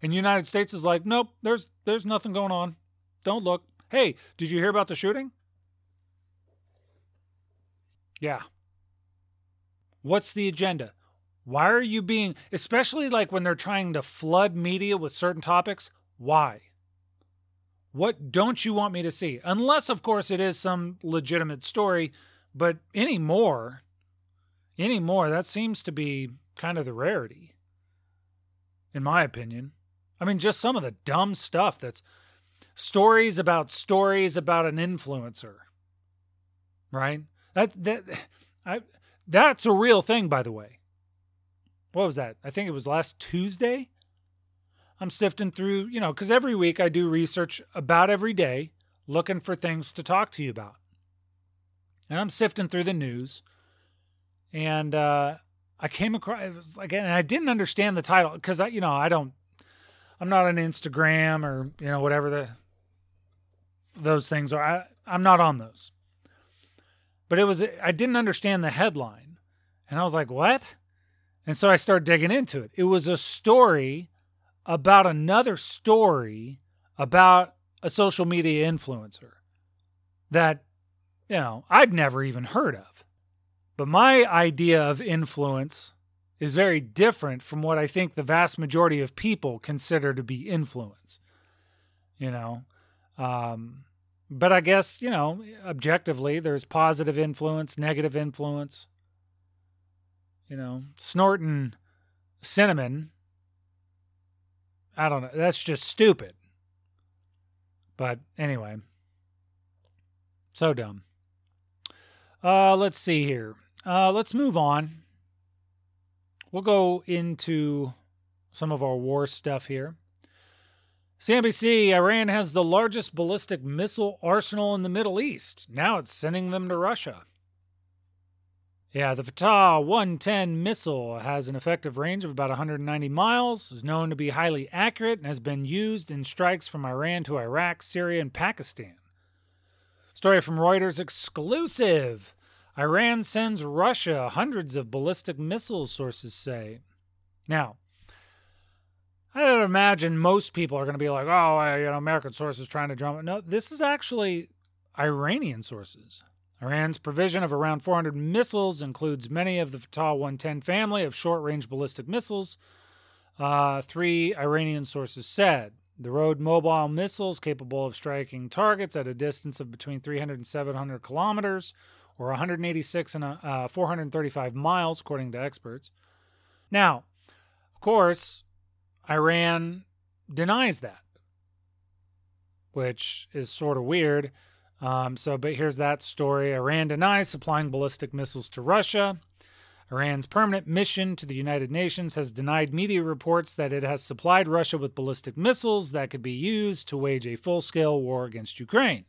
And United States is like, nope, there's there's nothing going on. Don't look. Hey, did you hear about the shooting? Yeah. What's the agenda? Why are you being, especially like when they're trying to flood media with certain topics? Why? What don't you want me to see? Unless, of course, it is some legitimate story, but anymore, anymore, that seems to be kind of the rarity, in my opinion. I mean, just some of the dumb stuff that's stories about stories about an influencer, right? That that I that's a real thing, by the way. What was that? I think it was last Tuesday. I'm sifting through, you know, because every week I do research about every day, looking for things to talk to you about. And I'm sifting through the news, and uh, I came across it was like, and I didn't understand the title because I, you know, I don't, I'm not on Instagram or you know whatever the those things are. I, I'm not on those. But it was I didn't understand the headline, and I was like, what? And so I started digging into it. It was a story about another story about a social media influencer that, you know, I'd never even heard of. But my idea of influence is very different from what I think the vast majority of people consider to be influence. You know, um, but I guess, you know, objectively, there's positive influence, negative influence. You know, snorting cinnamon I don't know. That's just stupid. But anyway, so dumb. Uh, let's see here. Uh, let's move on. We'll go into some of our war stuff here. CNBC Iran has the largest ballistic missile arsenal in the Middle East. Now it's sending them to Russia. Yeah, the Fateh 110 missile has an effective range of about 190 miles, is known to be highly accurate, and has been used in strikes from Iran to Iraq, Syria, and Pakistan. Story from Reuters exclusive. Iran sends Russia hundreds of ballistic missiles, sources say. Now, I would imagine most people are going to be like, oh, you know, American sources trying to drum. No, this is actually Iranian sources. Iran's provision of around 400 missiles includes many of the Fateh 110 family of short range ballistic missiles, uh, three Iranian sources said. The road mobile missiles capable of striking targets at a distance of between 300 and 700 kilometers or 186 and uh, 435 miles, according to experts. Now, of course, Iran denies that, which is sort of weird. Um, so, but here's that story Iran denies supplying ballistic missiles to Russia. Iran's permanent mission to the United Nations has denied media reports that it has supplied Russia with ballistic missiles that could be used to wage a full scale war against Ukraine.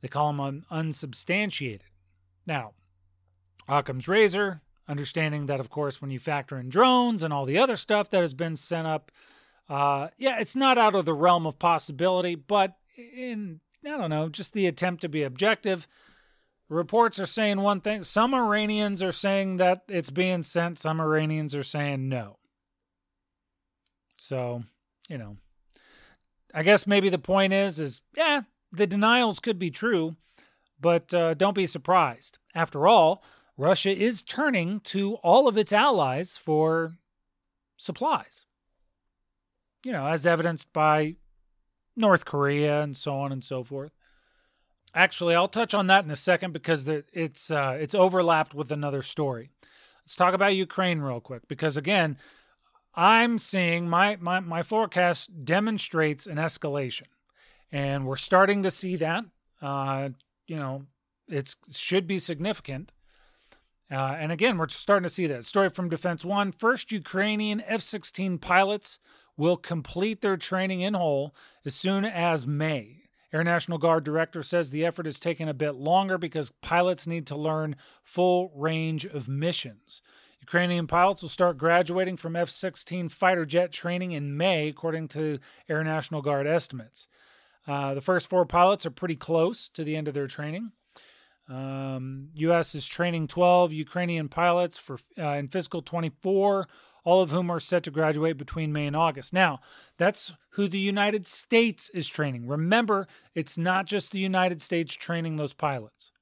They call them unsubstantiated. Now, Occam's razor understanding that, of course, when you factor in drones and all the other stuff that has been sent up, uh, yeah, it's not out of the realm of possibility, but in, I don't know, just the attempt to be objective, reports are saying one thing. Some Iranians are saying that it's being sent, some Iranians are saying no. So, you know, I guess maybe the point is, is yeah, the denials could be true, but uh, don't be surprised. After all, Russia is turning to all of its allies for supplies. You know, as evidenced by North Korea and so on and so forth. Actually, I'll touch on that in a second because it's uh, it's overlapped with another story. Let's talk about Ukraine real quick because again, I'm seeing my my my forecast demonstrates an escalation, and we're starting to see that. Uh, you know, it should be significant. Uh, and again, we're starting to see that. Story from Defense One First Ukrainian F 16 pilots will complete their training in whole as soon as May. Air National Guard director says the effort is taking a bit longer because pilots need to learn full range of missions. Ukrainian pilots will start graduating from F 16 fighter jet training in May, according to Air National Guard estimates. Uh, the first four pilots are pretty close to the end of their training. Um, U.S. is training 12 Ukrainian pilots for uh, in fiscal 24, all of whom are set to graduate between May and August. Now, that's who the United States is training. Remember, it's not just the United States training those pilots.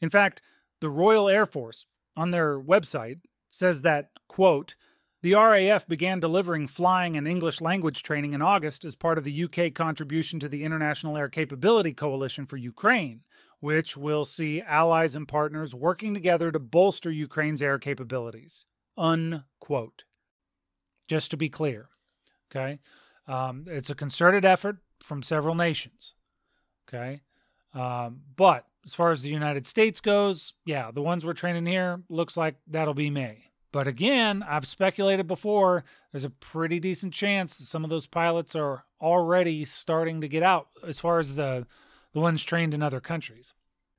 In fact, the Royal Air Force on their website says that, quote, the RAF began delivering flying and English language training in August as part of the UK contribution to the International Air Capability Coalition for Ukraine, which will see allies and partners working together to bolster Ukraine's air capabilities. Unquote. Just to be clear, okay? Um, it's a concerted effort from several nations, okay? Um, but as far as the United States goes, yeah, the ones we're training here looks like that'll be May. But again, I've speculated before, there's a pretty decent chance that some of those pilots are already starting to get out as far as the the ones trained in other countries.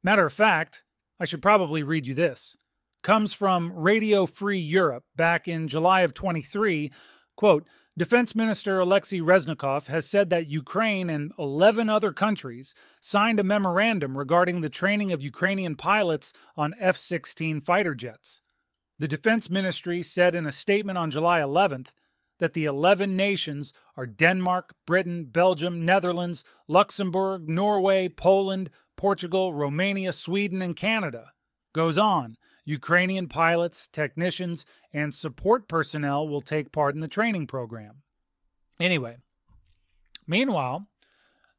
Matter of fact, I should probably read you this. Comes from Radio Free Europe back in July of 23. Quote, Defense Minister Alexei Reznikov has said that Ukraine and 11 other countries signed a memorandum regarding the training of Ukrainian pilots on F 16 fighter jets. The Defense Ministry said in a statement on July 11th that the 11 nations are Denmark, Britain, Belgium, Netherlands, Luxembourg, Norway, Poland, Portugal, Romania, Sweden, and Canada. Goes on. Ukrainian pilots, technicians, and support personnel will take part in the training program. Anyway, meanwhile,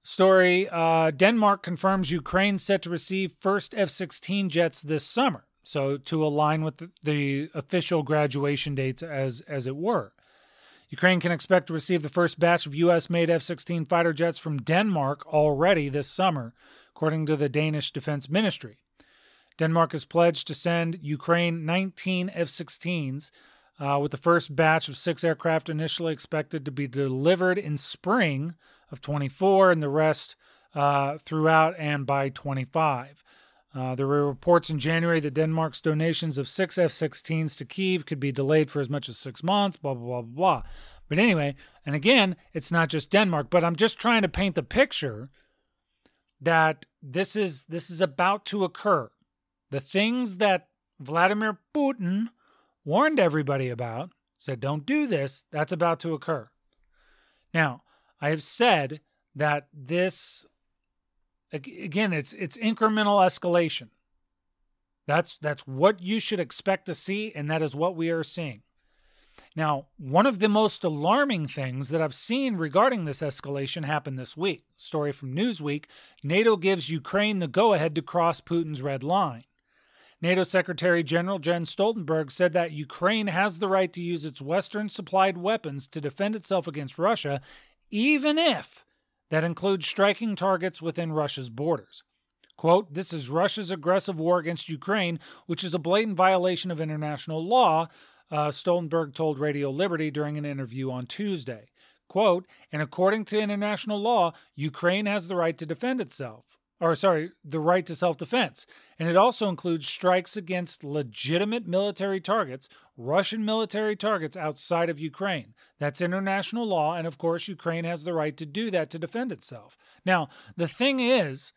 story uh, Denmark confirms Ukraine set to receive first F 16 jets this summer. So, to align with the, the official graduation dates, as, as it were. Ukraine can expect to receive the first batch of U.S. made F 16 fighter jets from Denmark already this summer, according to the Danish Defense Ministry. Denmark has pledged to send Ukraine 19 F 16s uh, with the first batch of six aircraft initially expected to be delivered in spring of 24 and the rest uh, throughout and by 25. Uh, there were reports in January that Denmark's donations of six F 16s to Kiev could be delayed for as much as six months, Blah blah, blah, blah, blah. But anyway, and again, it's not just Denmark, but I'm just trying to paint the picture that this is this is about to occur. The things that Vladimir Putin warned everybody about, said don't do this, that's about to occur. Now, I have said that this again it's it's incremental escalation. That's that's what you should expect to see and that is what we are seeing. Now, one of the most alarming things that I've seen regarding this escalation happened this week. Story from Newsweek NATO gives Ukraine the go ahead to cross Putin's red line. NATO Secretary General Jens Stoltenberg said that Ukraine has the right to use its Western supplied weapons to defend itself against Russia, even if that includes striking targets within Russia's borders. Quote, this is Russia's aggressive war against Ukraine, which is a blatant violation of international law, uh, Stoltenberg told Radio Liberty during an interview on Tuesday. Quote, and according to international law, Ukraine has the right to defend itself. Or, sorry, the right to self defense. And it also includes strikes against legitimate military targets, Russian military targets outside of Ukraine. That's international law. And of course, Ukraine has the right to do that to defend itself. Now, the thing is,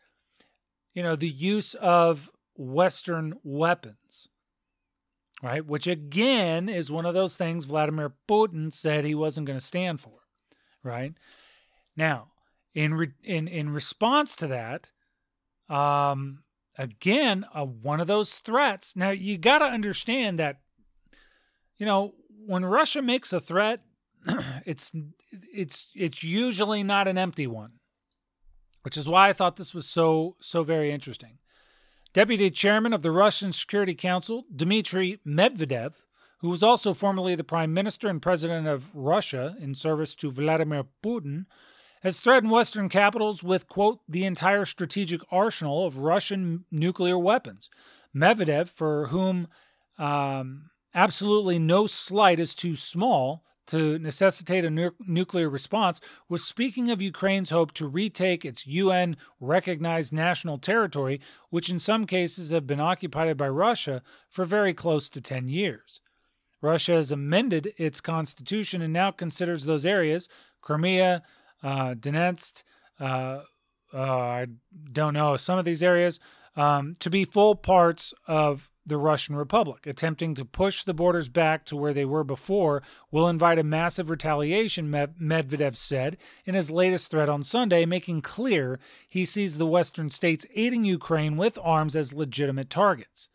you know, the use of Western weapons right? Which again is one of those things Vladimir Putin said he wasn't going to stand for, right? Now, in re- in in response to that, um, again, one of those threats. Now you got to understand that, you know, when Russia makes a threat, it's it's it's usually not an empty one, which is why I thought this was so so very interesting. Deputy Chairman of the Russian Security Council, Dmitry Medvedev, who was also formerly the Prime Minister and President of Russia in service to Vladimir Putin, has threatened Western capitals with, quote, the entire strategic arsenal of Russian nuclear weapons. Medvedev, for whom um, absolutely no slight is too small, to necessitate a nu- nuclear response was speaking of Ukraine's hope to retake its UN recognized national territory, which in some cases have been occupied by Russia for very close to 10 years. Russia has amended its constitution and now considers those areas, Crimea, uh, Donetsk, uh, uh, I don't know, some of these areas, um, to be full parts of the Russian Republic. Attempting to push the borders back to where they were before will invite a massive retaliation, Medvedev said in his latest threat on Sunday, making clear he sees the Western states aiding Ukraine with arms as legitimate targets.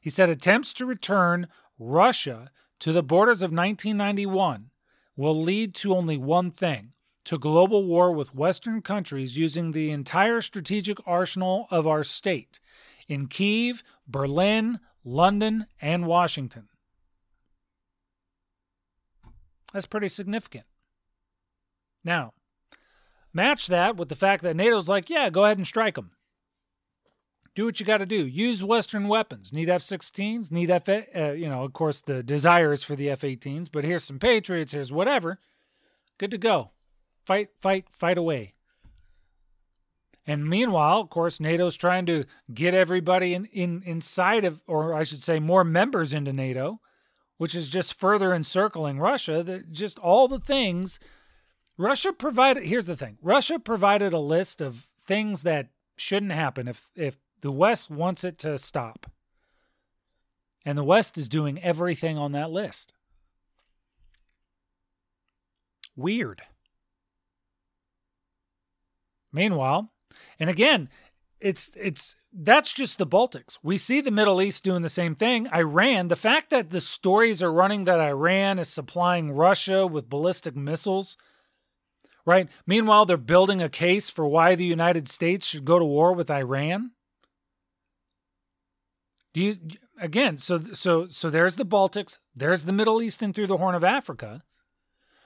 He said attempts to return Russia to the borders of 1991 will lead to only one thing to global war with Western countries using the entire strategic arsenal of our state in Kiev, Berlin, London, and Washington. That's pretty significant. Now, match that with the fact that NATO's like, yeah, go ahead and strike them. Do what you got to do. Use Western weapons. Need F-16s. Need F. Uh, you know, of course, the desire is for the F-18s, but here's some Patriots. Here's whatever. Good to go. Fight, fight, fight away. And meanwhile, of course, NATO's trying to get everybody in, in inside of, or I should say, more members into NATO, which is just further encircling Russia. That just all the things Russia provided. Here's the thing: Russia provided a list of things that shouldn't happen if if the West wants it to stop, and the West is doing everything on that list. Weird. Meanwhile, and again, it's it's that's just the Baltics. We see the Middle East doing the same thing. Iran, the fact that the stories are running that Iran is supplying Russia with ballistic missiles, right? Meanwhile, they're building a case for why the United States should go to war with Iran. Do you again, so so so there's the Baltics, there's the Middle East and through the Horn of Africa.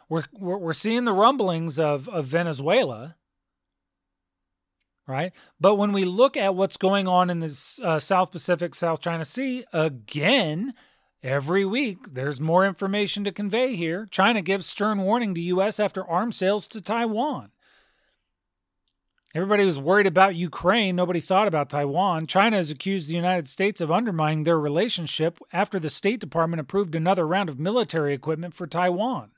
We're we're, we're seeing the rumblings of of Venezuela right? But when we look at what's going on in the uh, South Pacific, South China Sea, again, Every week, there's more information to convey here. China gives stern warning to U.S. after arms sales to Taiwan. Everybody was worried about Ukraine. Nobody thought about Taiwan. China has accused the United States of undermining their relationship after the State Department approved another round of military equipment for Taiwan.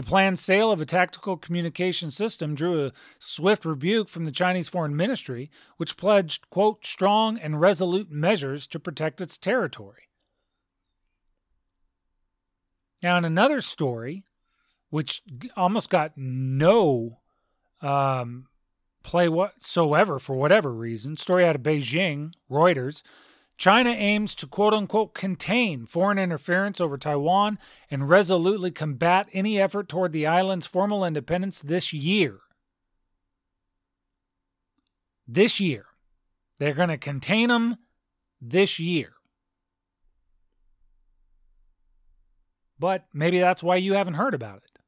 The planned sale of a tactical communication system drew a swift rebuke from the Chinese Foreign Ministry, which pledged, quote, strong and resolute measures to protect its territory. Now, in another story, which almost got no um, play whatsoever for whatever reason, story out of Beijing, Reuters, China aims to quote unquote contain foreign interference over Taiwan and resolutely combat any effort toward the island's formal independence this year. This year. They're going to contain them this year. But maybe that's why you haven't heard about it.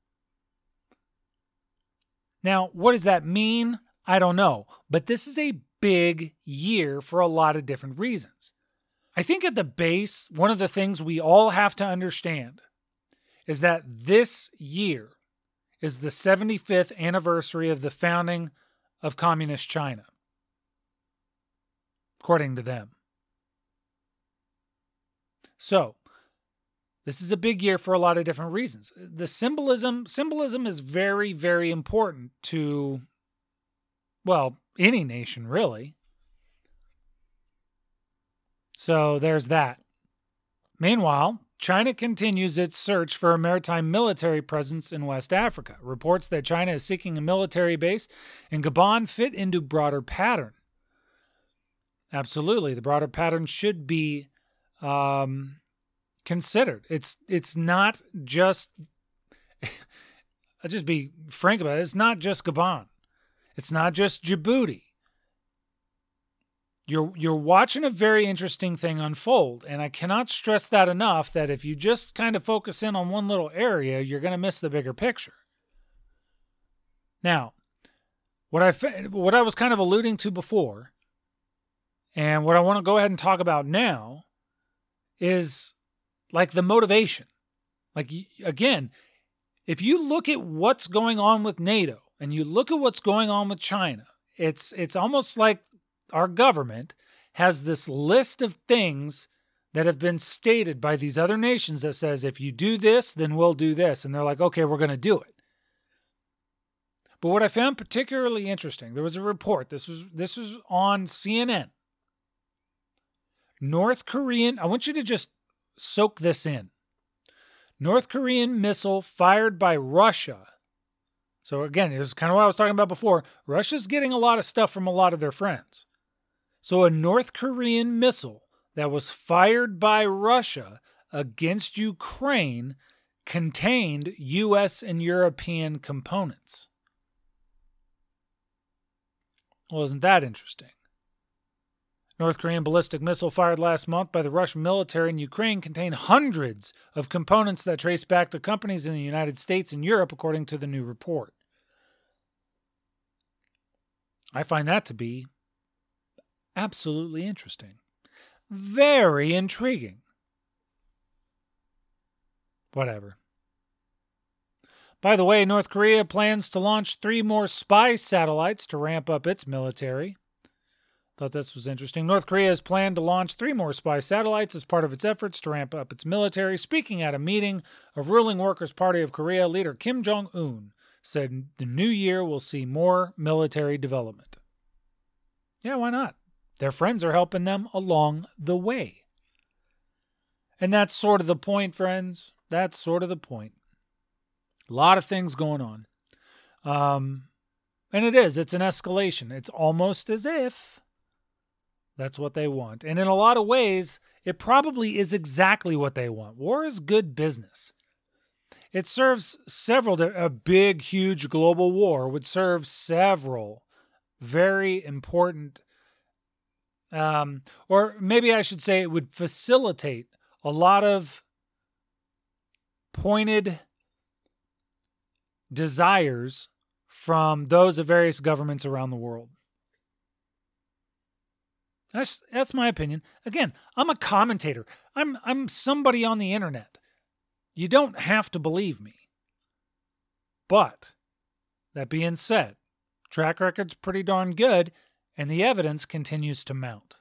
Now, what does that mean? I don't know. But this is a big year for a lot of different reasons. I think at the base, one of the things we all have to understand is that this year is the 75th anniversary of the founding of Communist China, according to them. So, this is a big year for a lot of different reasons. The symbolism symbolism is very very important to well, any nation really. So there's that. Meanwhile, China continues its search for a maritime military presence in West Africa. Reports that China is seeking a military base in Gabon fit into broader pattern. Absolutely, the broader pattern should be um, considered. It's it's not just. I'll just be frank about it. It's not just Gabon. It's not just Djibouti. You're you're watching a very interesting thing unfold, and I cannot stress that enough. That if you just kind of focus in on one little area, you're going to miss the bigger picture. Now, what I what I was kind of alluding to before, and what I want to go ahead and talk about now, is like the motivation. Like, again, if you look at what's going on with NATO and you look at what's going on with China, it's it's almost like our government has this list of things that have been stated by these other nations that says if you do this, then we'll do this. And they're like, okay, we're going to do it. But what I found particularly interesting, there was a report. This was this was on CNN. North Korean, I want you to just soak this in. North Korean missile fired by Russia. So, again, it was kind of what I was talking about before. Russia's getting a lot of stuff from a lot of their friends. So, a North Korean missile that was fired by Russia against Ukraine contained U.S. and European components. Wasn't that interesting? North Korean ballistic missile fired last month by the Russian military in Ukraine contained hundreds of components that trace back to companies in the United States and Europe, according to the new report. I find that to be absolutely interesting. Very intriguing. Whatever. By the way, North Korea plans to launch three more spy satellites to ramp up its military. Thought this was interesting. North Korea has planned to launch three more spy satellites as part of its efforts to ramp up its military. Speaking at a meeting of ruling Workers' Party of Korea, leader Kim Jong un said the new year will see more military development. Yeah, why not? Their friends are helping them along the way. And that's sort of the point, friends. That's sort of the point. A lot of things going on. Um, and it is, it's an escalation. It's almost as if that's what they want. And in a lot of ways, it probably is exactly what they want. War is good business. It serves several, a big, huge global war would serve several very important, um, or maybe I should say it would facilitate a lot of pointed desires from those of various governments around the world. That's that's my opinion. Again, I'm a commentator. I'm I'm somebody on the internet. You don't have to believe me. But that being said, track record's pretty darn good and the evidence continues to mount.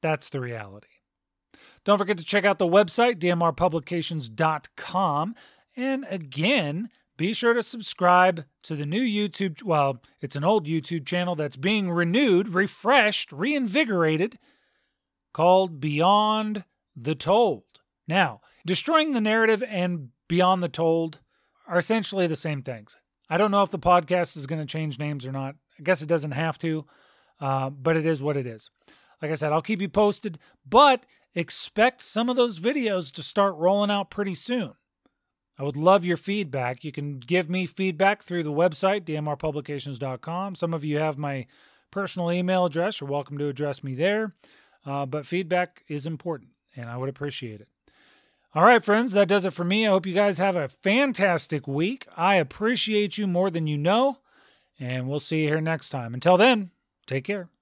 That's the reality. Don't forget to check out the website, dmrpublications.com. And again, be sure to subscribe to the new YouTube. Well, it's an old YouTube channel that's being renewed, refreshed, reinvigorated, called Beyond the Told. Now, destroying the narrative and Beyond the Told are essentially the same things. I don't know if the podcast is going to change names or not. I guess it doesn't have to, uh, but it is what it is. Like I said, I'll keep you posted, but expect some of those videos to start rolling out pretty soon. I would love your feedback. You can give me feedback through the website, dmrpublications.com. Some of you have my personal email address. You're welcome to address me there. Uh, but feedback is important, and I would appreciate it. All right, friends, that does it for me. I hope you guys have a fantastic week. I appreciate you more than you know, and we'll see you here next time. Until then, take care.